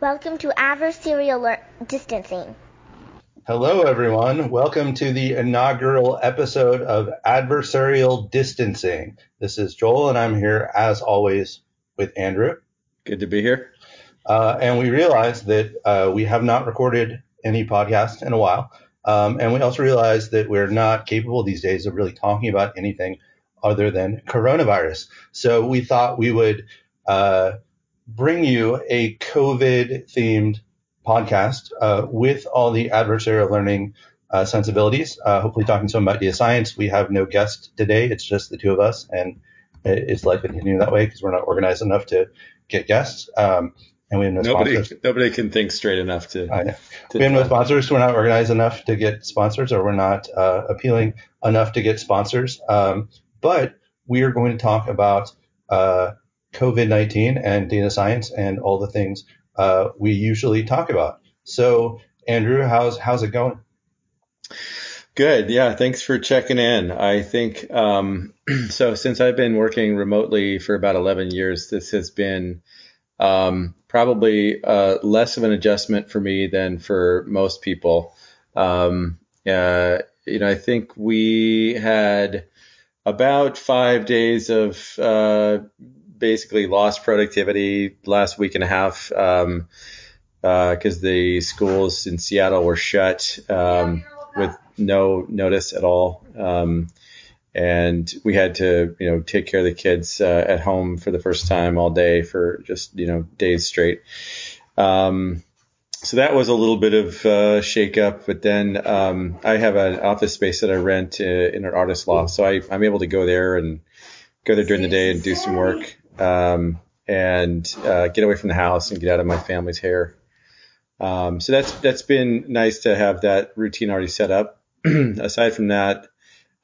Welcome to adversarial distancing. Hello, everyone. Welcome to the inaugural episode of Adversarial Distancing. This is Joel, and I'm here, as always, with Andrew. Good to be here. Uh, and we realized that uh, we have not recorded any podcast in a while. Um, and we also realized that we're not capable these days of really talking about anything other than coronavirus. So we thought we would uh, bring you a COVID themed podcast uh, with all the adversarial learning uh, sensibilities. Uh, hopefully, talking some about data science. We have no guest today; it's just the two of us, and it's likely to continue that way because we're not organized enough to get guests. Um, and we have no nobody, sponsors. Nobody can think straight enough to. I know. To we have no sponsors. We're not organized enough to get sponsors, or we're not uh, appealing enough to get sponsors. Um, but we are going to talk about uh, COVID 19 and data science and all the things uh, we usually talk about. So, Andrew, how's how's it going? Good. Yeah. Thanks for checking in. I think um, so. Since I've been working remotely for about 11 years, this has been um, probably uh, less of an adjustment for me than for most people. Um, uh, you know, I think we had about five days of uh, basically lost productivity last week and a half because uh, the schools in Seattle were shut um, with no notice at all. Um, and we had to, you know, take care of the kids uh, at home for the first time all day for just, you know, days straight. Um, so that was a little bit of uh, shake up, but then um, I have an office space that I rent uh, in an artist loft, so I, I'm able to go there and go there during the day and do some work um, and uh, get away from the house and get out of my family's hair. Um, so that's that's been nice to have that routine already set up. Aside from that,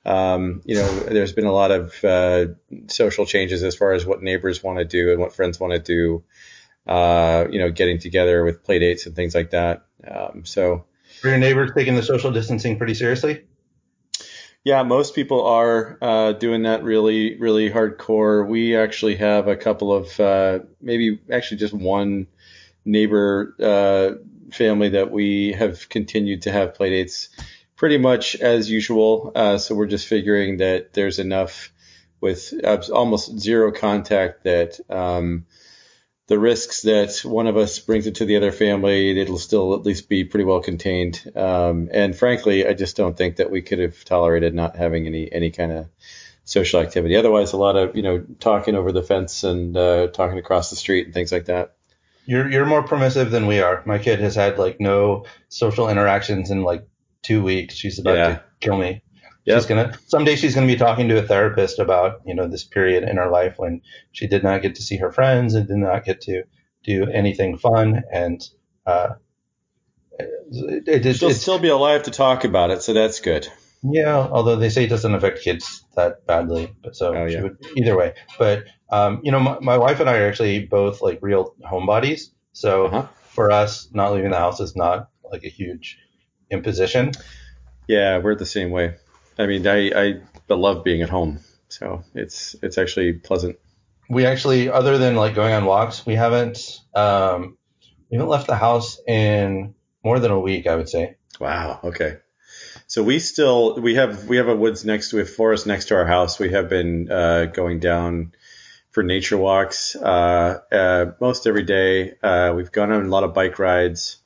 um, you know, there's been a lot of uh, social changes as far as what neighbors want to do and what friends want to do uh, you know, getting together with play dates and things like that. Um, so, are your neighbors taking the social distancing pretty seriously? Yeah, most people are uh, doing that really, really hardcore. We actually have a couple of, uh, maybe actually just one neighbor uh, family that we have continued to have play dates pretty much as usual. Uh, so we're just figuring that there's enough with almost zero contact that um, the risks that one of us brings it to the other family, it'll still at least be pretty well contained. Um, and frankly, I just don't think that we could have tolerated not having any any kind of social activity. Otherwise, a lot of you know talking over the fence and uh, talking across the street and things like that. You're you're more permissive than we are. My kid has had like no social interactions in like two weeks. She's about yeah. to kill me. Yep. She's gonna someday she's gonna be talking to a therapist about you know this period in her life when she did not get to see her friends and did not get to do anything fun and uh, it, it, she'll still be alive to talk about it, so that's good. Yeah, although they say it doesn't affect kids that badly, but so oh, yeah. would, either way. But um, you know, my, my, wife and I are actually both like real homebodies, so uh-huh. for us, not leaving the house is not like a huge imposition. Yeah, we're the same way. I mean, I, I love being at home, so it's it's actually pleasant. We actually, other than like going on walks, we haven't um, we haven't left the house in more than a week, I would say. Wow. Okay. So we still we have we have a woods next to a forest next to our house. We have been uh, going down for nature walks uh, uh, most every day. Uh, we've gone on a lot of bike rides.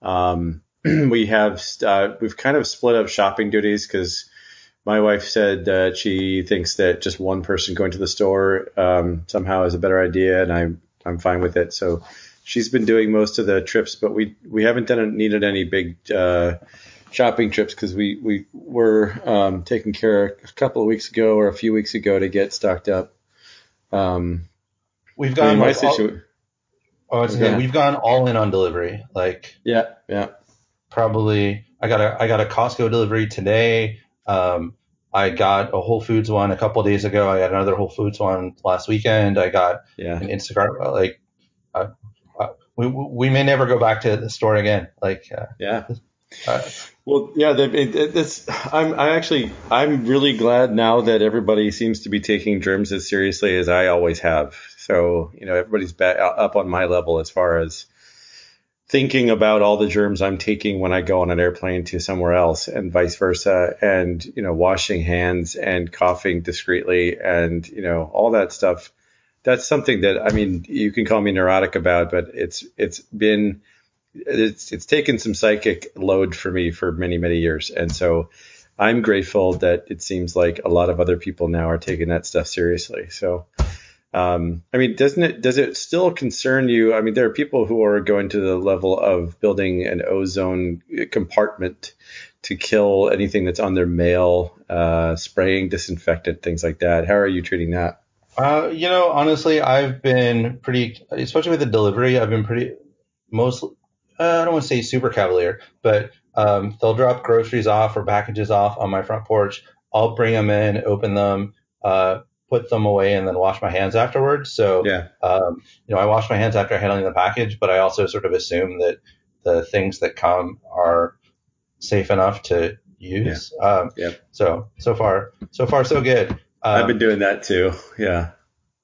Um, we have uh, we've kind of split up shopping duties because my wife said that she thinks that just one person going to the store um, somehow is a better idea, and I'm I'm fine with it. So she's been doing most of the trips, but we we haven't done needed any big uh, shopping trips because we we were um, taking care a couple of weeks ago or a few weeks ago to get stocked up. Um, we've gone I mean, my situ- all, oh, yeah. we've gone all in on delivery. Like yeah, yeah. Probably I got a I got a Costco delivery today. Um, I got a Whole Foods one a couple days ago. I got another Whole Foods one last weekend. I got yeah. an Instacart. Like, uh, uh, we we may never go back to the store again. Like, uh, yeah. Uh, well, yeah. It, it, it's, I'm I actually I'm really glad now that everybody seems to be taking germs as seriously as I always have. So you know everybody's back, up on my level as far as thinking about all the germs I'm taking when I go on an airplane to somewhere else and vice versa and you know washing hands and coughing discreetly and you know all that stuff. That's something that I mean you can call me neurotic about but it's it's been it's it's taken some psychic load for me for many many years. And so I'm grateful that it seems like a lot of other people now are taking that stuff seriously. So um, I mean, doesn't it does it still concern you? I mean, there are people who are going to the level of building an ozone compartment to kill anything that's on their mail, uh, spraying disinfectant, things like that. How are you treating that? Uh, you know, honestly, I've been pretty, especially with the delivery, I've been pretty, most, uh, I don't want to say super cavalier, but um, they'll drop groceries off or packages off on my front porch. I'll bring them in, open them, uh, put them away and then wash my hands afterwards. So, yeah. um, you know, I wash my hands after handling the package, but I also sort of assume that the things that come are safe enough to use. Yeah. Um, yeah. So, so far, so far, so good. Um, I've been doing that too. Yeah.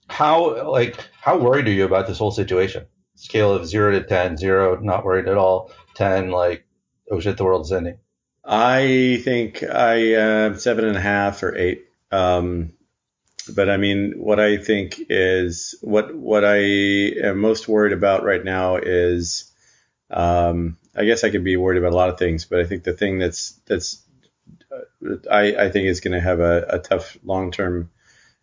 How, like, how worried are you about this whole situation? Scale of zero to 10, zero, not worried at all. 10, like, oh shit, the world's ending. I think I am seven and a half or eight. Um, but I mean, what I think is what what I am most worried about right now is, um, I guess I could be worried about a lot of things, but I think the thing that's that's uh, I, I think is going to have a, a tough long term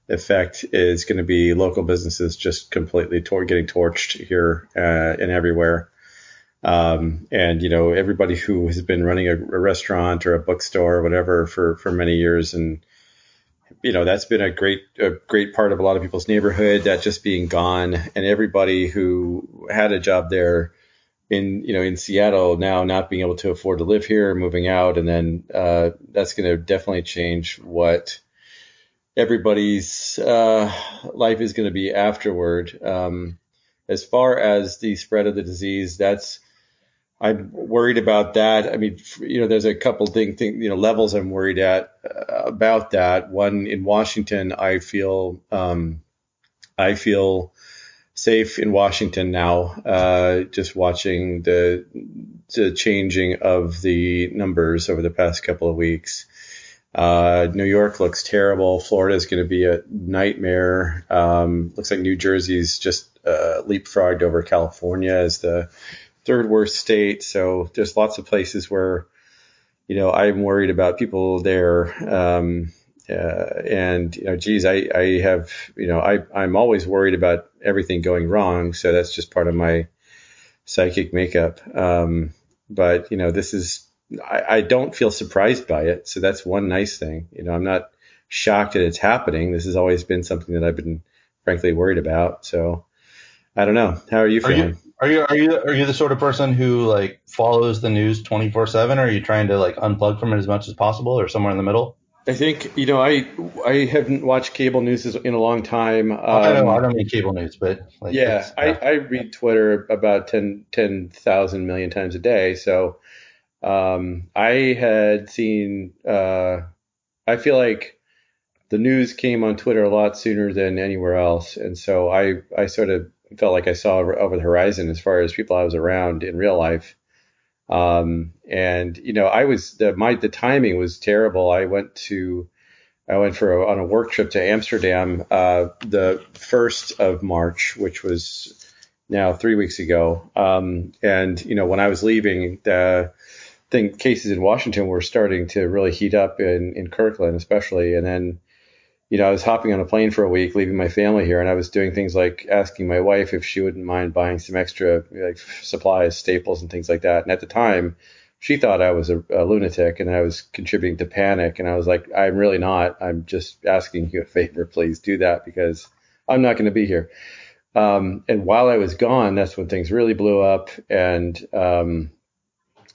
effect is going to be local businesses just completely tor- getting torched here uh, and everywhere. Um, and you know everybody who has been running a, a restaurant or a bookstore or whatever for for many years and you know that's been a great a great part of a lot of people's neighborhood that just being gone. And everybody who had a job there in you know in Seattle now not being able to afford to live here moving out and then uh, that's going to definitely change what everybody's uh, life is going to be afterward. Um, as far as the spread of the disease that's I'm worried about that. I mean, you know, there's a couple thing, thing you know, levels I'm worried at uh, about that. One in Washington, I feel, um, I feel safe in Washington now. Uh, just watching the the changing of the numbers over the past couple of weeks. Uh, New York looks terrible. Florida is going to be a nightmare. Um, looks like New Jersey's just uh, leapfrogged over California as the third worst state. So there's lots of places where, you know, I'm worried about people there. Um, uh, and you know, geez, I, I have, you know, I, I'm always worried about everything going wrong. So that's just part of my psychic makeup. Um, but you know, this is, I, I don't feel surprised by it. So that's one nice thing. You know, I'm not shocked that it's happening. This has always been something that I've been frankly worried about. So I don't know. How are you feeling? Are you, are you are you are you the sort of person who like follows the news 24/7 or are you trying to like unplug from it as much as possible or somewhere in the middle? I think you know I I haven't watched cable news in a long time. Um, I don't I don't mean cable news, but like yeah, I, I read Twitter about 10 10,000 million times a day. So um, I had seen. Uh, I feel like the news came on Twitter a lot sooner than anywhere else, and so I I sort of felt like I saw over the horizon as far as people I was around in real life. Um, and you know, I was the my the timing was terrible. I went to I went for a, on a work trip to Amsterdam uh, the first of March, which was now three weeks ago. Um, and you know, when I was leaving, the thing cases in Washington were starting to really heat up in in Kirkland, especially, and then you know, I was hopping on a plane for a week, leaving my family here, and I was doing things like asking my wife if she wouldn't mind buying some extra like supplies, staples, and things like that. And at the time, she thought I was a, a lunatic and I was contributing to panic. And I was like, I'm really not. I'm just asking you a favor. Please do that because I'm not going to be here. Um, and while I was gone, that's when things really blew up. And, um,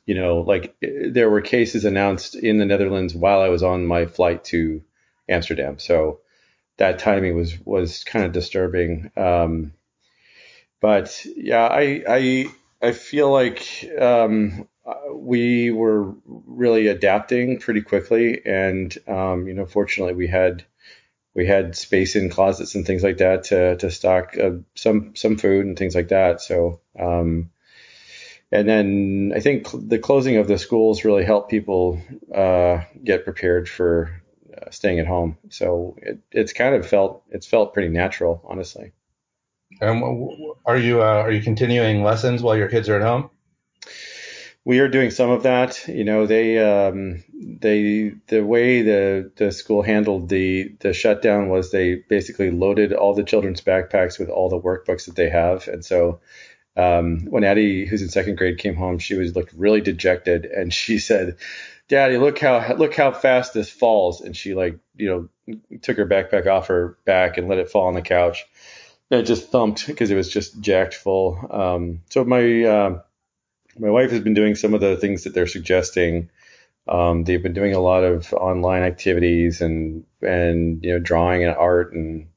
you know, like there were cases announced in the Netherlands while I was on my flight to Amsterdam. So that timing was was kind of disturbing. Um, but yeah, I I I feel like um, we were really adapting pretty quickly, and um, you know, fortunately, we had we had space in closets and things like that to to stock uh, some some food and things like that. So um, and then I think the closing of the schools really helped people uh, get prepared for uh, staying at home. So it, it's kind of felt it's felt pretty natural, honestly. And are you uh, are you continuing lessons while your kids are at home? We are doing some of that. You know, they um, they the way the the school handled the the shutdown was they basically loaded all the children's backpacks with all the workbooks that they have, and so um, when Addie, who's in second grade, came home, she was looked really dejected, and she said, "Daddy, look how look how fast this falls." And she like you know took her backpack off her back and let it fall on the couch. And it just thumped because it was just jacked full. Um, so my uh, my wife has been doing some of the things that they're suggesting. Um, they've been doing a lot of online activities and and you know drawing and art and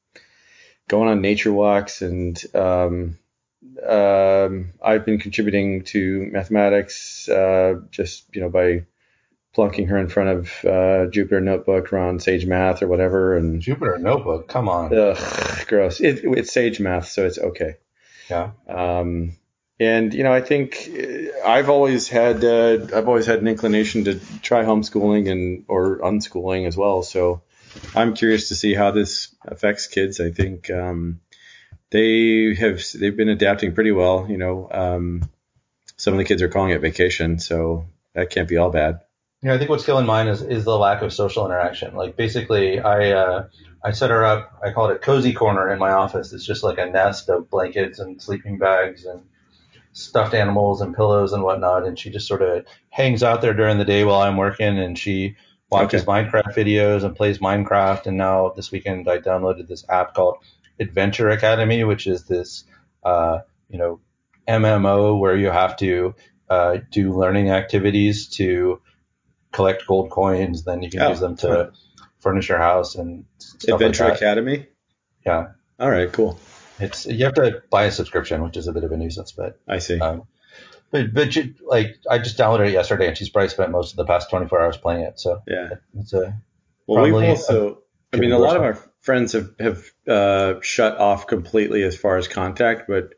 going on nature walks and um, um, I've been contributing to mathematics uh, just you know by plunking her in front of uh, Jupyter Notebook, run Sage Math or whatever. And Jupyter Notebook, come on. Ugh, gross. It, it's Sage Math, so it's okay. Yeah. Um, and you know, I think uh, I've always had uh, I've always had an inclination to try homeschooling and or unschooling as well. So I'm curious to see how this affects kids. I think um, they have they've been adapting pretty well. You know, um, some of the kids are calling it vacation, so that can't be all bad. Yeah, I think what's killing mine is, is the lack of social interaction. Like basically, I uh, I set her up. I call it a cozy corner in my office. It's just like a nest of blankets and sleeping bags and stuffed animals and pillows and whatnot. And she just sort of hangs out there during the day while I'm working, and she watches okay. Minecraft videos and plays Minecraft. And now this weekend I downloaded this app called Adventure Academy, which is this, uh, you know, MMO where you have to uh, do learning activities to collect gold coins. Then you can oh, use them to furnish your house and Adventure like Academy. Yeah. All right. Cool. It's you have to buy a subscription, which is a bit of a nuisance, but I see. Um, but but you, like I just downloaded it yesterday, and she's probably spent most of the past 24 hours playing it. So yeah, it's a well, we've also. I mean, a lot of our friends have have uh, shut off completely as far as contact. But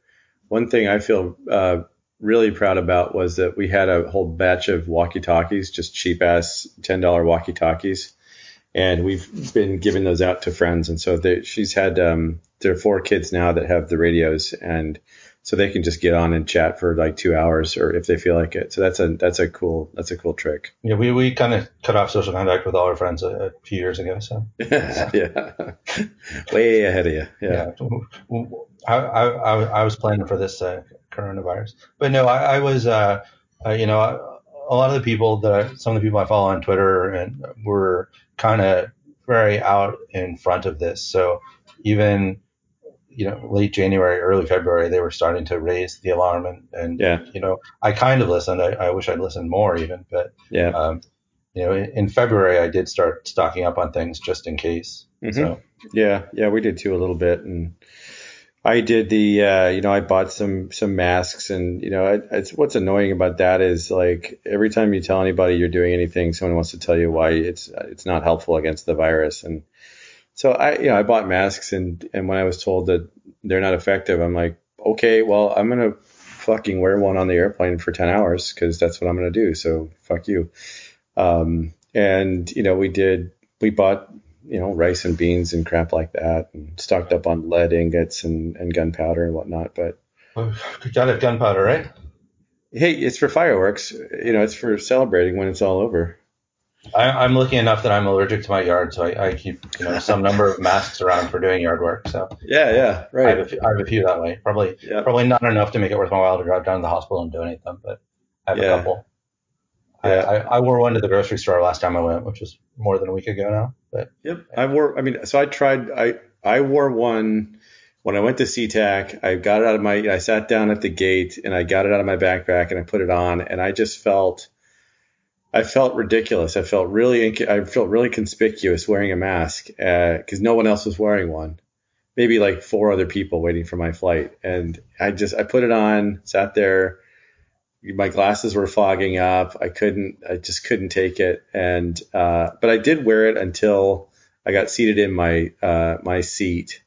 one thing I feel uh, really proud about was that we had a whole batch of walkie talkies, just cheap ass ten dollar walkie talkies, and we've been giving those out to friends. And so they, she's had um, there are four kids now that have the radios and so they can just get on and chat for like two hours or if they feel like it. So that's a that's a cool that's a cool trick. Yeah, we, we kind of cut off social contact with all our friends a, a few years ago. So yeah, way ahead of you. Yeah, yeah. I, I, I was planning for this uh, coronavirus, but no, I, I was uh, uh, you know a lot of the people that some of the people I follow on Twitter and were kind of very out in front of this. So even you know, late January, early February, they were starting to raise the alarm, and, and yeah. you know, I kind of listened. I, I wish I'd listened more even, but yeah, um, you know, in, in, February I did start stocking up on things just in case. Mm-hmm. So yeah, yeah, we did too a little bit, and I did the, uh, you know, I bought some some masks, and you know, it's what's annoying about that is like every time you tell anybody you're doing anything, someone wants to tell you why it's it's not helpful against the virus, and so I, you know, I bought masks and, and when I was told that they're not effective, I'm like, okay, well, I'm to fucking wear one on the airplane for 10 hours because that's what I'm to do. So fuck you. Um, and, you know, we did, we bought, you know, rice and beans and crap like that and stocked up on lead ingots and, and gunpowder and whatnot. But you gotta have gunpowder, right? Hey, it's for fireworks. You know, it's for celebrating when it's all over. I, am lucky enough that I'm allergic to my yard, so I, I, keep you know some number of masks around for doing yard work. So yeah, yeah, right. I have a few, I have a few that way. Probably yeah. probably not enough to make it worth my while to drive down to the hospital and donate them, but I have yeah. a couple. Yeah. I, I, I, wore one to the grocery store last time I went, which was more than a week ago now. But yep, I wore. I mean, so I tried. I I wore one when I went to SeaTac. I got it out of my. I sat down at the gate and I got it out of my backpack and I put it on, and I just felt I felt ridiculous. I felt really, I felt really conspicuous wearing a mask because uh, no one else was wearing one. Maybe like four other people waiting for my flight, and I just I put it on, sat there. My glasses were fogging up. I couldn't, I just couldn't take it, and uh, but I did wear it until I got seated in my uh, my seat,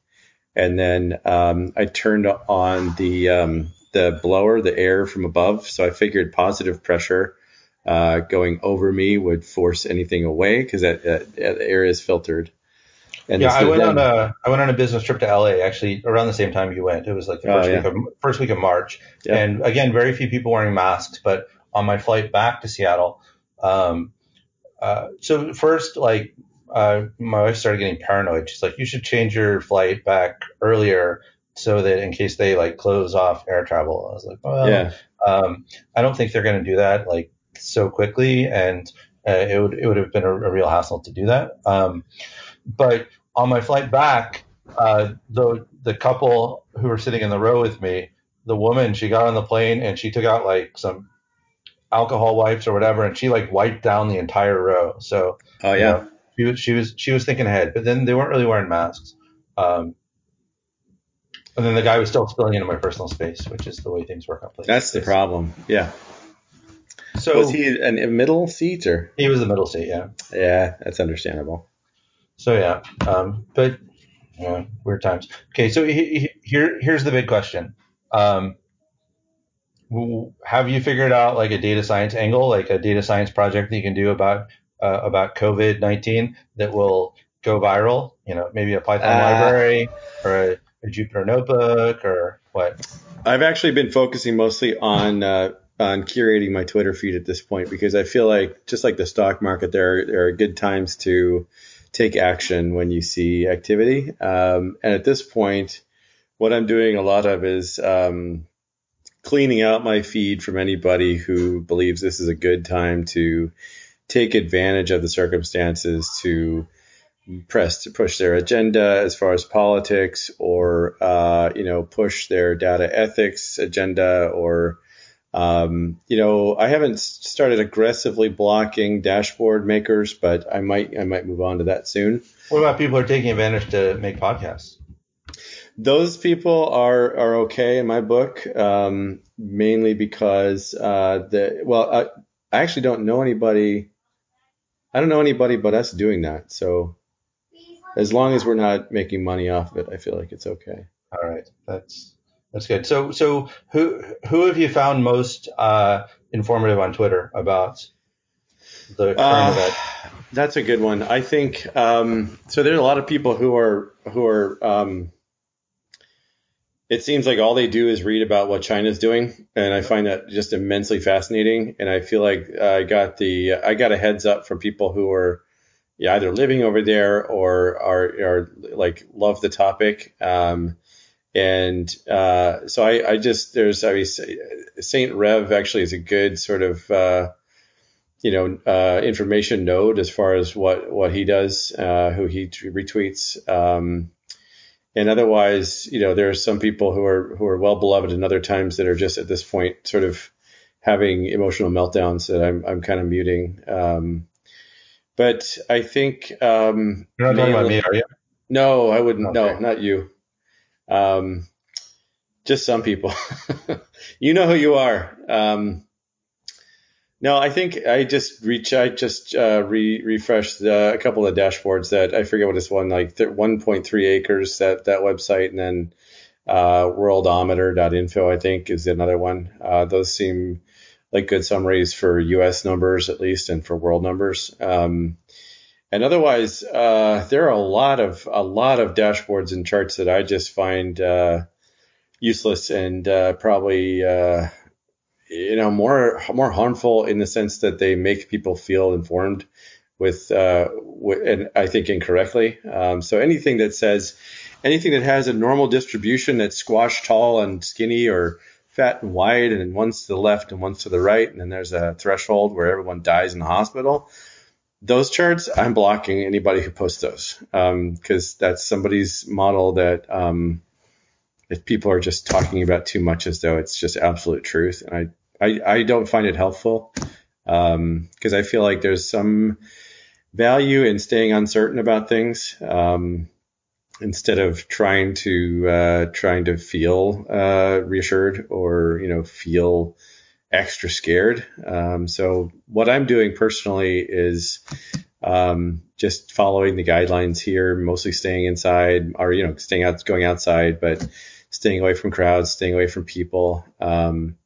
and then um, I turned on the um, the blower, the air from above. So I figured positive pressure uh, going over me would force anything away because that, that, that, air is filtered. And yeah, I went then, on a I went on a business trip to LA actually around the same time you went. It was like the first oh, yeah. week of first week of March, yeah. and again, very few people wearing masks. But on my flight back to Seattle, um, uh, so first like uh, my wife started getting paranoid. She's like, you should change your flight back earlier so that in case they like close off air travel. I was like, well, yeah. um, I don't think they're going to do that like so quickly, and uh, it would it would have been a, a real hassle to do that. Um, but on my flight back, uh, the the couple who were sitting in the row with me, the woman, she got on the plane and she took out like some alcohol wipes or whatever, and she like wiped down the entire row. So, oh yeah, you know, she was she was she was thinking ahead, but then they weren't really wearing masks. Um, and then the guy was still spilling into my personal space, which is the way things work on planes. That's the problem. Yeah. So was he in a middle seat or? He was the middle seat. Yeah. Yeah, that's understandable. So yeah, um, but yeah, weird times. Okay, so he, he, here here's the big question. Um, have you figured out like a data science angle, like a data science project that you can do about uh, about COVID nineteen that will go viral? You know, maybe a Python uh, library or a, a, Jupyter notebook or what? I've actually been focusing mostly on uh, on curating my Twitter feed at this point because I feel like just like the stock market, there there are good times to take action when you see activity. Um, and at this point, what I'm doing a lot of is um, cleaning out my feed from anybody who believes this is a good time to take advantage of the circumstances to press to push their agenda as far as politics or uh, you know push their data ethics agenda or um, you know I haven't started aggressively blocking dashboard makers but I might I might move on to that soon. What about people who are taking advantage to make podcasts? those people are are okay in my book, um, mainly because uh, the well, I, I actually don't know anybody. I don't know anybody but us doing that. So as long as we're not making money off of it, I feel like it's okay. All right, that's that's good. So so who who have you found most uh, informative on Twitter about the current uh, event? That's a good one. I think um, so. There's a lot of people who are who are um, it seems like all they do is read about what China's doing, and I find that just immensely fascinating. And I feel like I got the I got a heads up from people who are yeah, either living over there or are, are like love the topic. Um, and uh, so I, I just there's I mean Saint Rev actually is a good sort of uh, you know uh, information node as far as what what he does, uh, who he retweets. Um, and otherwise, you know, there are some people who are who are well beloved, and other times that are just at this point sort of having emotional meltdowns that I'm I'm kind of muting. Um, but I think um, you're not talking about me, are you? No, I wouldn't. Okay. No, not you. Um, just some people. you know who you are. Um, no, I think I just reach. I just uh, re- refreshed uh, a couple of dashboards that I forget what it's one like th- 1.3 acres that that website, and then uh, worldometer.info I think is another one. Uh, those seem like good summaries for U.S. numbers at least, and for world numbers. Um, and otherwise, uh, there are a lot of a lot of dashboards and charts that I just find uh, useless and uh, probably uh, you know more more harmful in the sense that they make people feel informed with, uh, with and I think incorrectly. Um, so anything that says anything that has a normal distribution that's squash tall and skinny or fat and wide and one's to the left and one's to the right and then there's a threshold where everyone dies in the hospital those charts i'm blocking anybody who posts those because um, that's somebody's model that um, if people are just talking about too much as though it's just absolute truth and i I, I don't find it helpful because um, I feel like there's some value in staying uncertain about things um, instead of trying to uh, trying to feel uh, reassured or you know feel extra scared. Um, so what I'm doing personally is um, just following the guidelines here, mostly staying inside or you know staying out, going outside, but staying away from crowds, staying away from people, um,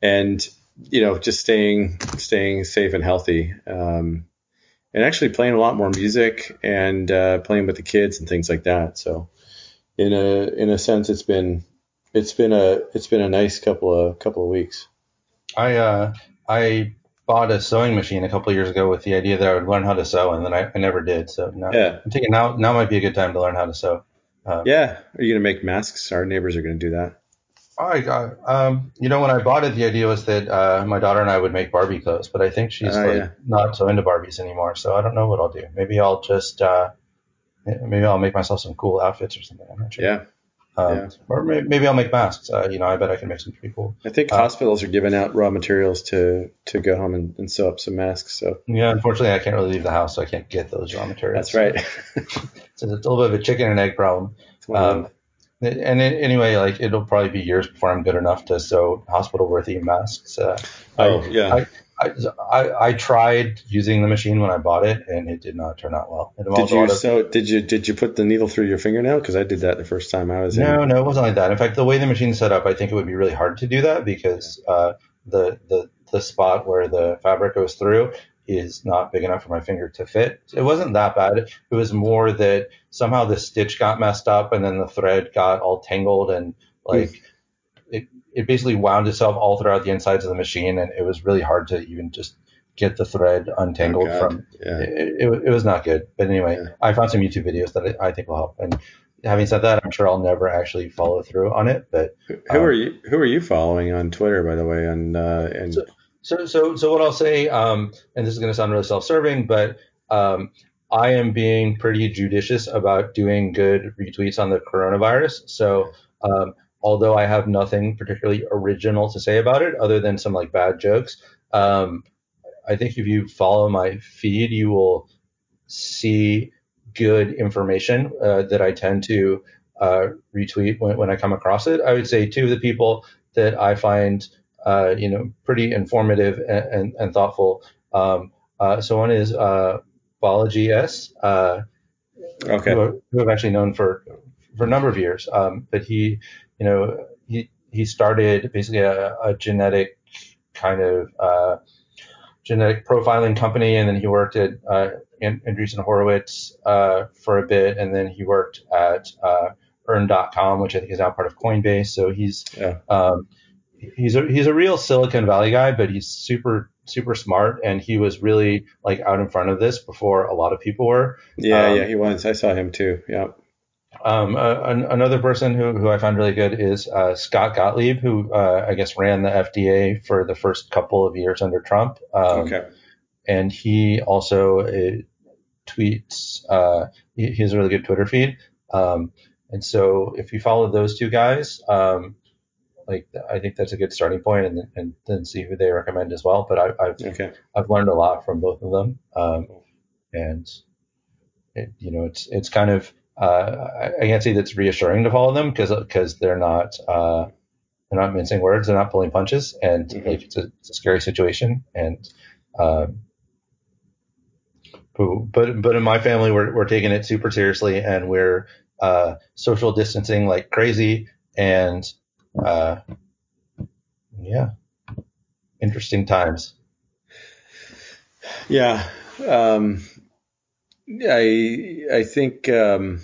and you know, just staying staying safe and healthy. Um, and actually playing a lot more music and uh, playing with the kids and things like that. So, in a in a sense, it's been it's been a it's been a nice couple of couple of weeks. I uh, I bought a sewing machine a couple of years ago with the idea that I would learn how to sew, and then I, I never did. So now Yeah. I'm thinking now now might be a good time to learn how to sew. Uh, Yeah, are you gonna make masks? Our neighbors are gonna do that. I got, um, you know, when I bought it, the idea was that uh, my daughter and I would make Barbie clothes, but I think she's Oh, like yeah. not so into Barbies anymore. So I don't know what I'll do. Maybe I'll just uh, maybe I'll make myself some cool outfits or something. I'm not sure. Yeah, Um, yeah. Or may- maybe I'll make masks. Uh, you know, I bet I can make some pretty cool. I think Uh, hospitals are giving out raw materials to to go home and, and sew up some masks. So Yeah, unfortunately, I can't really leave the house, so I can't get those raw materials. that's right. So it's a little bit of a chicken and egg problem. It's one of Um, and it, anyway, like it'll probably be years before I'm good enough to sew hospital-worthy masks. Uh, oh I, yeah. I, I, I, I tried using the machine when I bought it, and it did not turn out well. Did you of- sew? Did you did you put the needle through your fingernail? Because I did that the first time I was in. No, no, it wasn't like that. In fact, the way the machine's set up, I think it would be really hard to do that because uh, the the the spot where the fabric goes through is not big enough for my finger to fit. It wasn't that bad. It was more that somehow the stitch got messed up and then the thread got all tangled and like it it basically wound itself all throughout the insides of the machine and it was really hard to even just get the thread untangled Oh, from Yeah. it, it, it was not good. But anyway, Yeah. I found some YouTube videos that I think will help. And having said that, I'm sure I'll never actually follow through on it. But Who Um, are you? Who are you following on Twitter, by the way? On uh, and So- so so so what I'll say, um, and this is going to sound really self-serving, but um, I am being pretty judicious about doing good retweets on the coronavirus. So um, although I have nothing particularly original to say about it, other than some like bad jokes, um, I think if you follow my feed, you will see good information uh, that I tend to uh, retweet when, when I come across it. I would say two of the people that I find, uh, you know, pretty informative and, and, and thoughtful. Um, uh, so one is uh, Balaji S, uh, okay, who, who I've actually known for for a number of years. Um, but he, you know, he he started basically a, a genetic kind of uh, genetic profiling company, and then he worked at uh, Andreessen Horowitz uh, for a bit, and then he worked at uh, Earn.com, which I think is now part of Coinbase. So he's Yeah. um, he's a he's a real Silicon Valley guy, but he's super super smart, and he was really like out in front of this before a lot of people were. yeah, um, yeah, he was. I saw him too. Yeah, Um, uh, an, another person who, who I found really good is uh, Scott Gottlieb, who uh, I guess ran the FDA for the first couple of years under Trump. Um, okay, And he also uh, tweets, uh, he, he has a really good Twitter feed. Um, and so if you follow those two guys, um, like I think that's a good starting point, and, and then see who they recommend as well. But I, I've okay. I've learned a lot from both of them, um, and it, you know, it's it's kind of uh, I, can't say that's reassuring to follow them because because they're not uh, they're not mincing words, they're not pulling punches, and Mhm. like it's a, it's a scary situation, and um, but but but in my family we're we're taking it super seriously, and we're uh, social distancing like crazy, and uh, yeah, interesting times. Yeah, um, I I think um,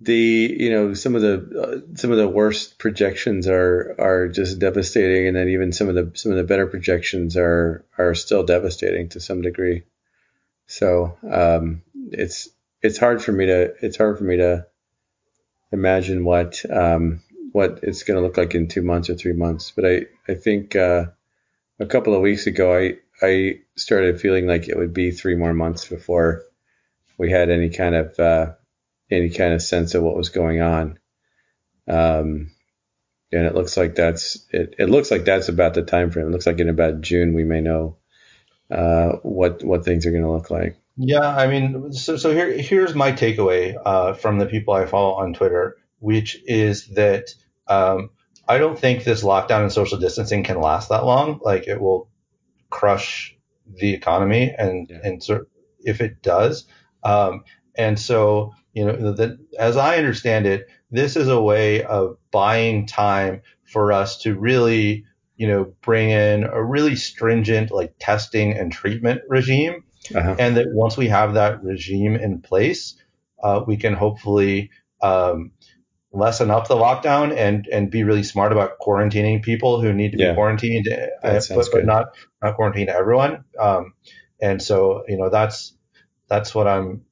the you know some of the uh, some of the worst projections are are just devastating, and then even some of the some of the better projections are are still devastating to some degree. So um, it's it's hard for me to it's hard for me to imagine what um, what it's going to look like in two months or three months. But I I think uh, a couple of weeks ago I I started feeling like it would be three more months before we had any kind of uh, any kind of sense of what was going on. Um, and it looks like that's it, it looks like that's about the time frame. It looks like in about June we may know uh, what what things are going to look like. Yeah, I mean, so so here here's my takeaway uh, from the people I follow on Twitter, which is that um, I don't think this lockdown and social distancing can last that long. Like it will crush the economy, and Yeah. and so if it does, um, and so you know that as I understand it, this is a way of buying time for us to really, you know, bring in a really stringent like testing and treatment regime. Uh-huh. And that once we have that regime in place, uh, we can hopefully um, lessen up the lockdown and and be really smart about quarantining people who need to yeah. be quarantined, uh, but, but, not not quarantine everyone. Um, and so you know that's that's what I'm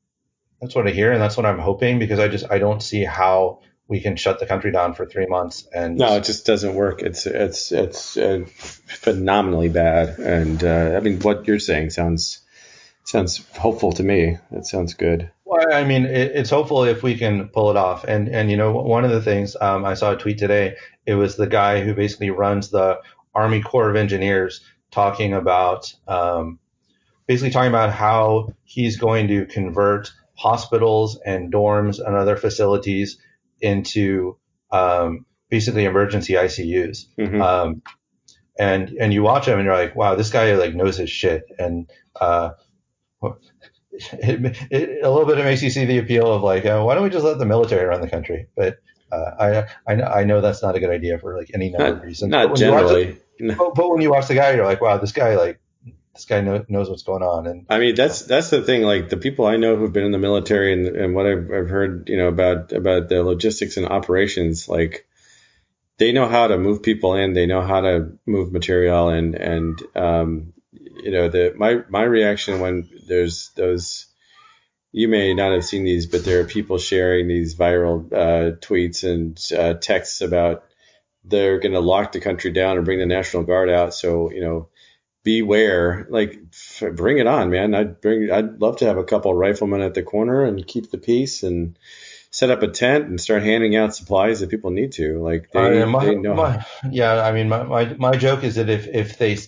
that's what I hear and that's what I'm hoping because I just I don't see how we can shut the country down for three months and no it just doesn't work it's it's it's uh, phenomenally bad and uh, I mean what you're saying sounds sounds hopeful to me that sounds good well I mean it, it's hopeful if we can pull it off and and you know one of the things um, I saw a tweet today it was the guy who basically runs the Army Corps of Engineers talking about um, basically talking about how he's going to convert hospitals and dorms and other facilities into um, basically emergency ICUs. Mm-hmm. Um, and and you watch him and you're like, wow, this guy like knows his shit. And uh, it, it, a little bit it makes you see the appeal of like, uh, why don't we just let the military run the country? But uh, I, I I know that's not a good idea for like any number not, of reasons. Not generally. It, but, but when you watch the guy, you're like, wow, this guy like this guy know, knows what's going on. And I mean, that's that's the thing. Like the people I know who've been in the military and, and what I've, I've heard, you know, about about the logistics and operations, like they know how to move people in, they know how to move material, and and um, you know, the my my reaction when there's those. You may not have seen these, but there are people sharing these viral uh, tweets and uh, texts about they're going to lock the country down and bring the National Guard out. So, you know, beware. Like, bring it on, man. I'd bring. I'd love to have a couple riflemen at the corner and keep the peace and set up a tent and start handing out supplies that people need to. Like they, uh, my, they know. My, yeah, I mean, my, my my joke is that if if they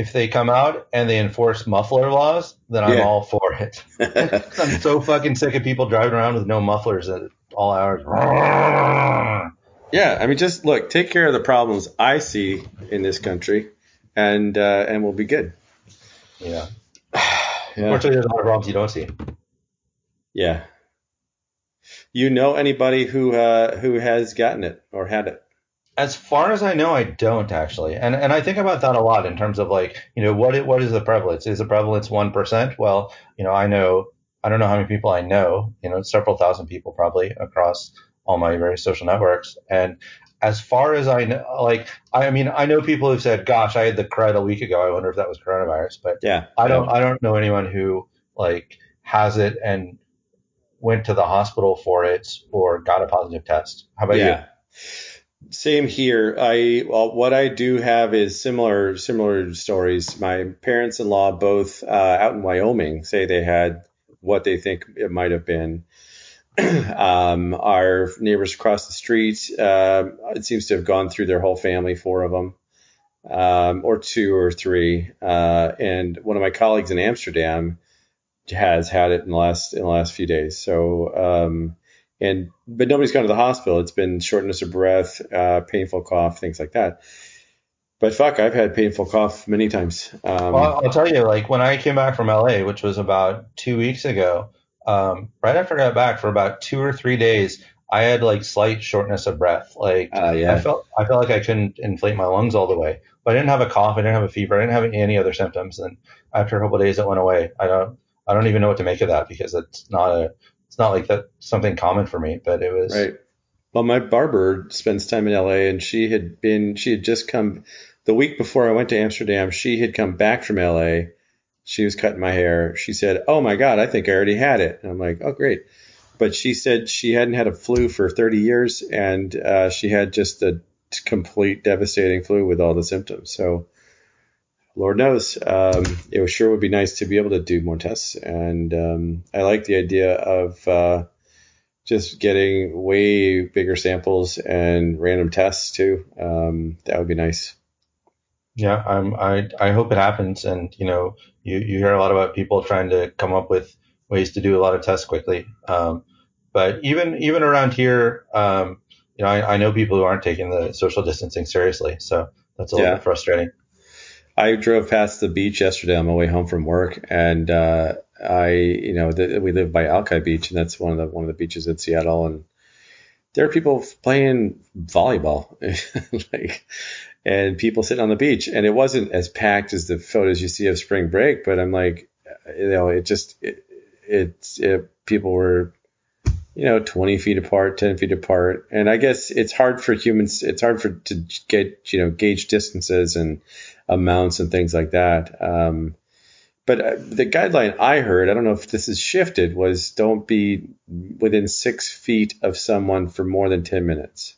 if they come out and they enforce muffler laws, then I'm yeah. all for it. I'm so fucking sick of people driving around with no mufflers at all hours. Yeah, I mean, just look, take care of the problems I see in this country and uh, and we'll be good. Yeah. yeah. Unfortunately, there's a lot of problems you don't see. Yeah. You know anybody who uh, who has gotten it or had it? As far as I know, I don't actually, and and I think about that a lot in terms of like, you know, what what is the prevalence? Is the prevalence one percent? Well, you know, I know I don't know how many people I know, you know, several thousand people probably across all my various social networks, and as far as I know, like, I mean, I know people who've said, gosh, I had the crud a week ago. I wonder if that was coronavirus, but yeah, I don't, yeah. I don't know anyone who like has it and went to the hospital for it or got a positive test. How about yeah. you? Same here. I well, what I do have is similar similar stories. My parents-in-law, both uh, out in Wyoming, say they had what they think it might have been. um, our neighbors across the street, uh, it seems to have gone through their whole family, four of them, um, or two or three. Uh, and one of my colleagues in Amsterdam has had it in the last in the last few days. So, um, and but nobody's gone to the hospital. It's been shortness of breath, uh, painful cough, things like that. But fuck, I've had painful cough many times. Um, well, I'll tell you, like when I came back from LA, which was about two weeks ago um, right after I got back for about two or three days, I had like slight shortness of breath. Like uh, yeah. I felt I felt like I couldn't inflate my lungs all the way. But I didn't have a cough, I didn't have a fever, I didn't have any other symptoms. And after a couple of days, it went away. I don't I don't even know what to make of that because it's not a not like that something common for me. But it was right. Well, my barber spends time in LA, and she had been she had just come the week before I went to Amsterdam. She had come back from LA she was cutting my hair. She said, "Oh my God, I think I already had it." And I'm like, "Oh great," but she said she hadn't had a flu for 30 years, and uh, she had just a complete devastating flu with all the symptoms. So, Lord knows, um, it sure would be nice to be able to do more tests. And um, I like the idea of uh, just getting way bigger samples and random tests too. Um, that would be nice. Yeah, I'm, I I hope it happens, and you know, you, you hear a lot about people trying to come up with ways to do a lot of tests quickly. Um, but even even around here, um, you know, I, I, know people who aren't taking the social distancing seriously, so that's a little yeah. bit frustrating. I drove past the beach yesterday on my way home from work, and uh, I, you know, we live by Alki Beach, and that's one of the one of the beaches in Seattle, and there are people playing volleyball, like, and people sitting on the beach, and it wasn't as packed as the photos you see of spring break, but I'm like, you know, it just it, it, it people were you know 20 feet apart 10 feet apart and i guess it's hard for humans it's hard for to get you know gauge distances and amounts and things like that um, but uh, the guideline i heard i don't know if this has shifted was don't be within six feet of someone for more than 10 minutes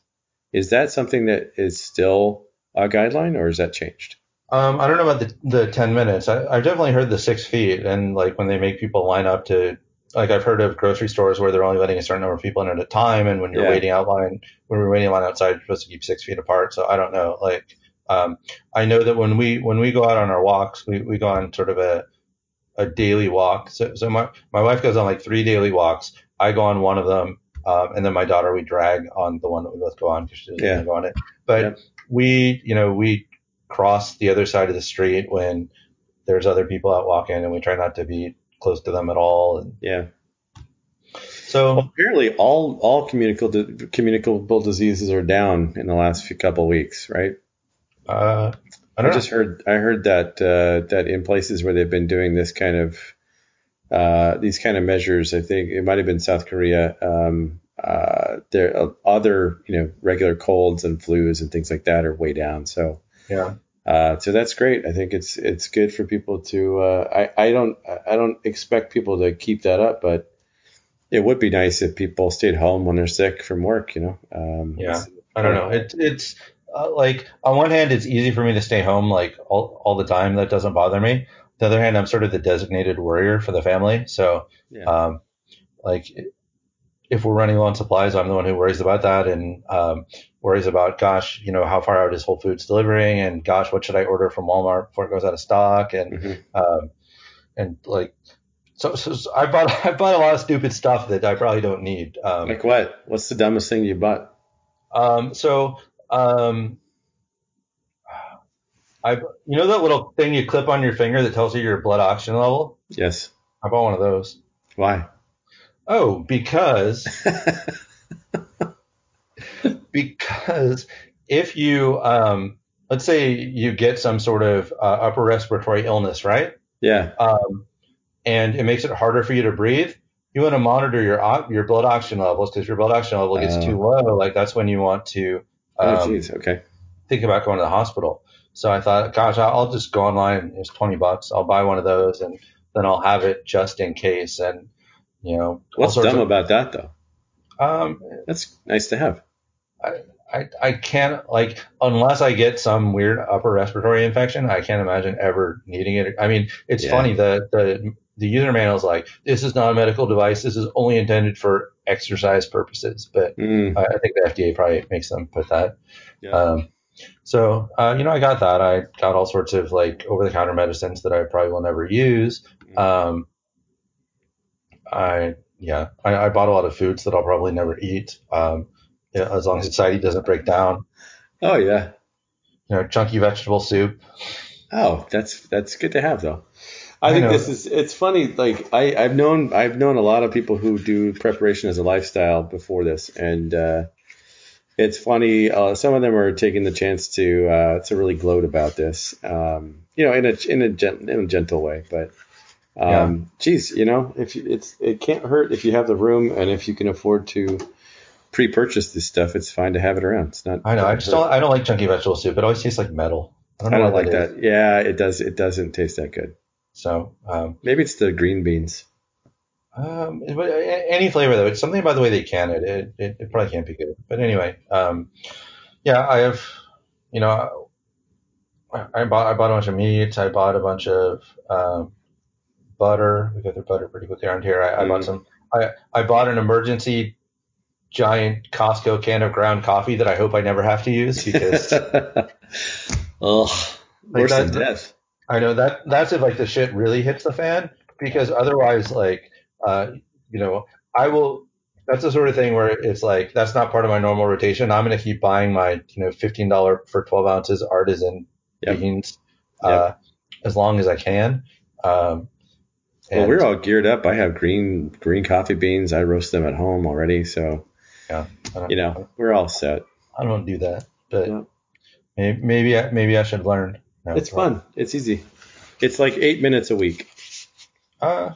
is that something that is still a guideline or has that changed Um, I don't know about the, the 10 minutes. I, I've definitely heard the six feet and like when they make people line up to, like I've heard of grocery stores where they're only letting a certain number of people in at a time. And when you're Yeah. waiting out line, when we're waiting line outside, you're supposed to keep six feet apart. So I don't know. Like, um, I know that when we, when we go out on our walks, we, we go on sort of a, a daily walk. So, so my, my wife goes on like three daily walks. I go on one of them. Um, and then my daughter, we drag on the one that we both go on because she doesn't Yeah. go on it. But Yeah. we, you know, we cross the other side of the street when there's other people out walking and we try not to be close to them at all. And yeah so, Well, apparently, all all communicable communicable diseases are down in the last few couple weeks, right? Uh, I I, just heard I heard that uh, that in places where they've been doing this kind of uh, these kind of measures, I think it might have been South Korea. Um, uh, there uh, other you know regular colds and flus and things like that are way down. So Yeah. uh, so that's great. I think it's it's good for people to. Uh, I I don't I don't expect people to keep that up, but it would be nice if people stayed home when they're sick from work. You know. Um, Yeah. I don't know. It, it's uh, like on one hand, it's easy for me to stay home like all, all the time. That doesn't bother me. On The other hand, I'm sort of the designated worrier for the family. So, Yeah. um, like if we're running low on supplies, I'm the one who worries about that and, um, worries about, gosh, you know, how far out is Whole Foods delivering? And gosh, what should I order from Walmart before it goes out of stock? And, Mhm. um, and like, so, so, so I bought, I bought a lot of stupid stuff that I probably don't need. Um, Like what? What's the dumbest thing you bought? Um, so, um, I, you know that little thing you clip on your finger that tells you your blood oxygen level? Yes. I bought one of those. Why? Oh, because, because if you, um, let's say you get some sort of uh, upper respiratory illness, right? yeah. Um, and it makes it harder for you to breathe. You want to monitor your your blood oxygen levels because your blood oxygen level gets Oh. too low. Like that's when you want to, Oh, um, jeez. Okay. think about going to the hospital. So I thought, gosh, I'll just go online. It's 20 bucks. I'll buy one of those and then I'll have it just in case. And, you know, What's dumb of, about that though? um, That's nice to have. I, I can't like, unless I get some weird upper respiratory infection, I can't imagine ever needing it. I mean, it's Yeah. funny that the, the user manual is like, this is not a medical device. This is only intended for exercise purposes. But Mm, I, I think the FDA probably makes them put that. yeah. Um, so, uh, you know, I got that. I got all sorts of like over the counter medicines that I probably will never use. Um, I, yeah, I, I bought a lot of foods that I'll probably never eat. Um, yeah, as long as society doesn't break down, oh yeah. you know, chunky vegetable soup. Oh, that's that's good to have though. I, I think know. this is it's funny. Like I, I've known I've known a lot of people who do preparation as a lifestyle before this, and uh, it's funny. Uh, some of them are taking the chance to uh, to really gloat about this. Um, you know, in a in a gen, in a gentle way, but. Um, geez, you know, if you, it's it can't hurt if you have the room and if you can afford to pre-purchase this stuff, it's fine to have it around. It's not. I know. I just hurt. don't, I don't like chunky vegetable soup. It always tastes like metal. I don't I don't like is. that. Yeah, it does. It doesn't taste that good. So, um, Maybe it's the green beans. Um, but any flavor though, it's something about the way they can it. It, it, it probably can't be good. But anyway, um, yeah, I have, you know, I, I bought I bought a bunch of meat. I bought a bunch of um, butter. We get their butter pretty quickly around here. I, I bought Mm. some. I I bought an emergency giant Costco can of ground coffee that I hope I never have to use because Ugh, worse that- than death. I know that that's if like the shit really hits the fan because otherwise like uh you know I will that's the sort of thing where it's like that's not part of my normal rotation. I'm gonna keep buying my you know fifteen dollar for twelve ounces artisan Yep. beans uh, as long as I can. Um, Well, we're all geared up. I have green green coffee beans. I roast them at home already. So Yeah. You know, we're all set. I don't do that, but Yeah. maybe maybe I, maybe I should learn. No, It's fun. It's easy. It's like eight minutes a week. Uh,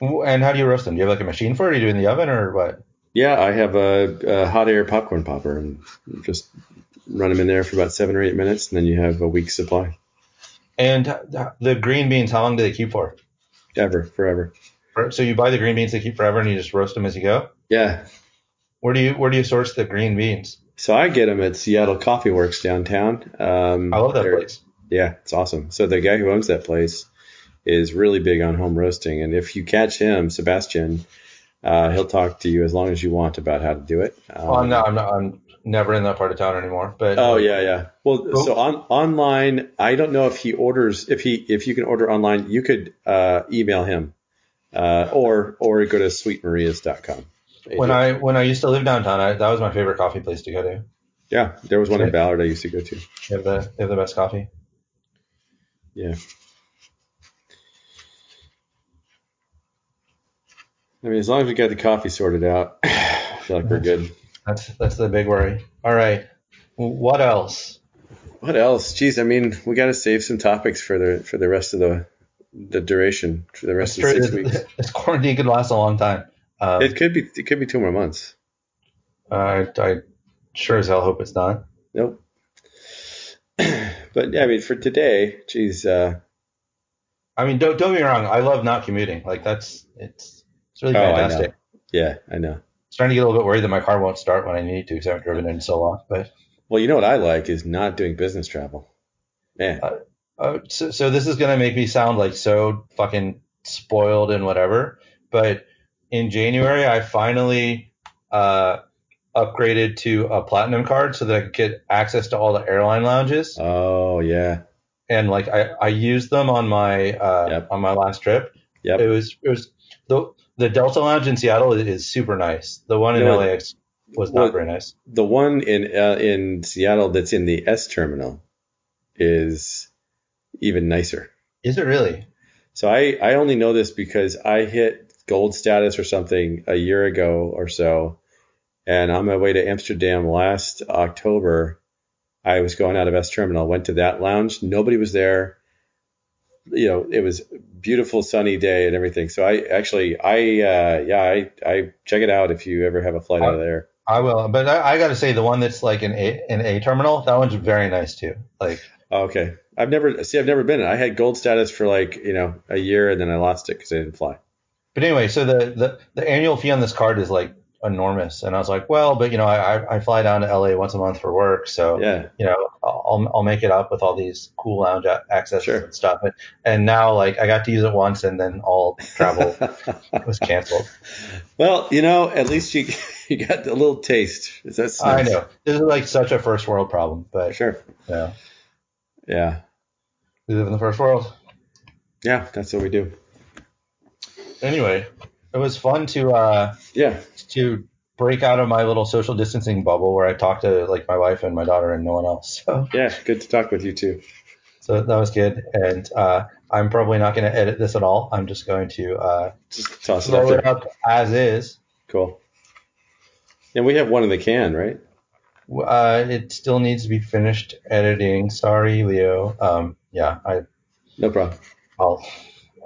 and how do you roast them? Do you have like a machine for it? Or do you do it in the oven or what? Yeah, I have a, a hot air popcorn popper and just run them in there for about seven or eight minutes, and then you have a week's supply. And the green beans, how long do they keep for? Ever, forever. So you buy the green beans, they keep forever, and you just roast them as you go. Yeah. Where do you where do you source the green beans? So I get them at Seattle Coffee Works downtown. Um, I love that place. Yeah, it's awesome. So the guy who owns that place is really big on home roasting, and if you catch him, Sebastian, uh, he'll talk to you as long as you want about how to do it. Um, Well, I'm not, I'm not, I'm never in that part of town anymore. But Oh yeah, yeah. Well, Oh. so on online, I don't know if he orders if he if you can order online. You could uh, email him, uh, or or go to sweetmarias.com. when I when I used to live downtown, I, that was my favorite coffee place to go to. yeah, there was one in Ballard I used to go to. They have the they have the best coffee. Yeah. I mean, as long as we got the coffee sorted out, I feel like we're good. That's that's the big worry. All right, what else? What else? Geez, I mean, we got to save some topics for the for the rest of the the duration for the rest of the six weeks. This quarantine could last a long time. Um, It could be it could be two more months. I, I sure as hell hope it's not. Nope. But yeah, I mean, for today, geez, uh, I mean, don't don't get me wrong. I love not commuting. Like that's it's it's really Oh, I fantastic. yeah, I know. Starting to get a little bit worried that my car won't start when I need to because I haven't driven in so long. But Well, you know what I like is not doing business travel. Man, uh, so, so this is gonna make me sound like so fucking spoiled and whatever. But in January, I finally uh, upgraded to a platinum card so that I could get access to all the airline lounges. oh yeah, and like I, I used them on my uh, Yep. on my last trip. Yep. It was it was the the Delta Lounge in Seattle is, is super nice. The one in You know, LAX was well- not very nice. the one in uh, in Seattle that's in the S terminal is even nicer. Is it really? So I, I only know this because I hit gold status or something a year ago or so. And on my way to Amsterdam last October, I was going out of S Terminal, went to that lounge. Nobody was there. You know, it was beautiful sunny day and everything. So I actually, I, uh, yeah, I, I check it out if you ever have a flight out of there. I will, but I, I got to say the one that's like an A an A terminal, that one's very nice too. Like Oh, okay. I've never, see, I've never been. I had gold status for like, you know, a year and then I lost it because I didn't fly. But anyway, so the, the, the annual fee on this card is like enormous. And I was like, well, but you know, I, I- I fly down to LA once a month for work. So, Yeah. you know, I'll, I'll make it up with all these cool lounge access Sure. and stuff. And, and now like I got to use it once and then all travel was canceled. well, you know, at least you you got a little taste. That's I nice. know this is like such a first world problem, but Sure. yeah, Yeah. we live in the first world. Yeah, that's what we do. Anyway, it was fun to, uh, Yeah. To break out of my little social distancing bubble where I talked to like my wife and my daughter and no one else. So, Yeah. Good to talk with you too. so that was good. And uh, I'm probably not going to edit this at all. I'm just going to uh, Just toss it up throw it up as is. Cool. And we have one in the can, right? Uh, it still needs to be finished editing. Sorry, Leo. Um, yeah, I, No problem. I'll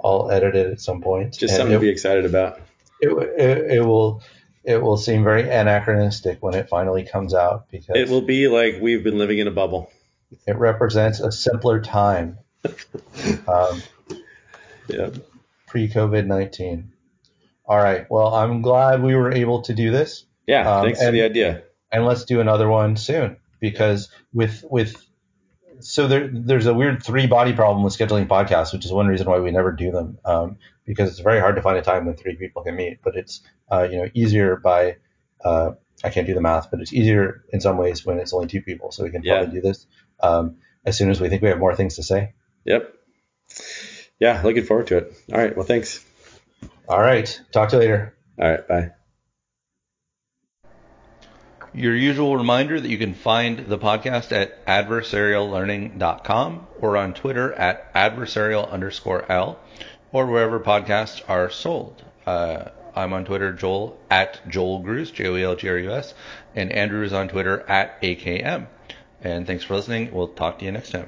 I'll edit it at some point. Just something it, to be excited about. it, it, it will it will seem very anachronistic when it finally comes out because It will be like we've been living in a bubble. it represents a simpler time um, Yeah. pre COVID nineteen. All right. Well, I'm glad we were able to do this, Yeah. Um, thanks for the idea. and let's do another one soon because with with so there there's a weird three body problem with scheduling podcasts, which is one reason why we never do them um, because it's very hard to find a time when three people can meet. But it's uh, you know easier by uh, I can't do the math, but it's easier in some ways when it's only two people, so we can Yeah. probably do this um, as soon as we think we have more things to say. Yep. Yeah. Looking forward to it. All right. Well, thanks. All right, talk to you later. All right. Bye. Your usual reminder that you can find the podcast at adversariallearning.com or on Twitter at adversarial underscore L or wherever podcasts are sold. Uh, I'm on Twitter, Joel at Joel Grus, J O E L G R U S, and Andrew is on Twitter at AKM. And thanks for listening. We'll talk to you next time.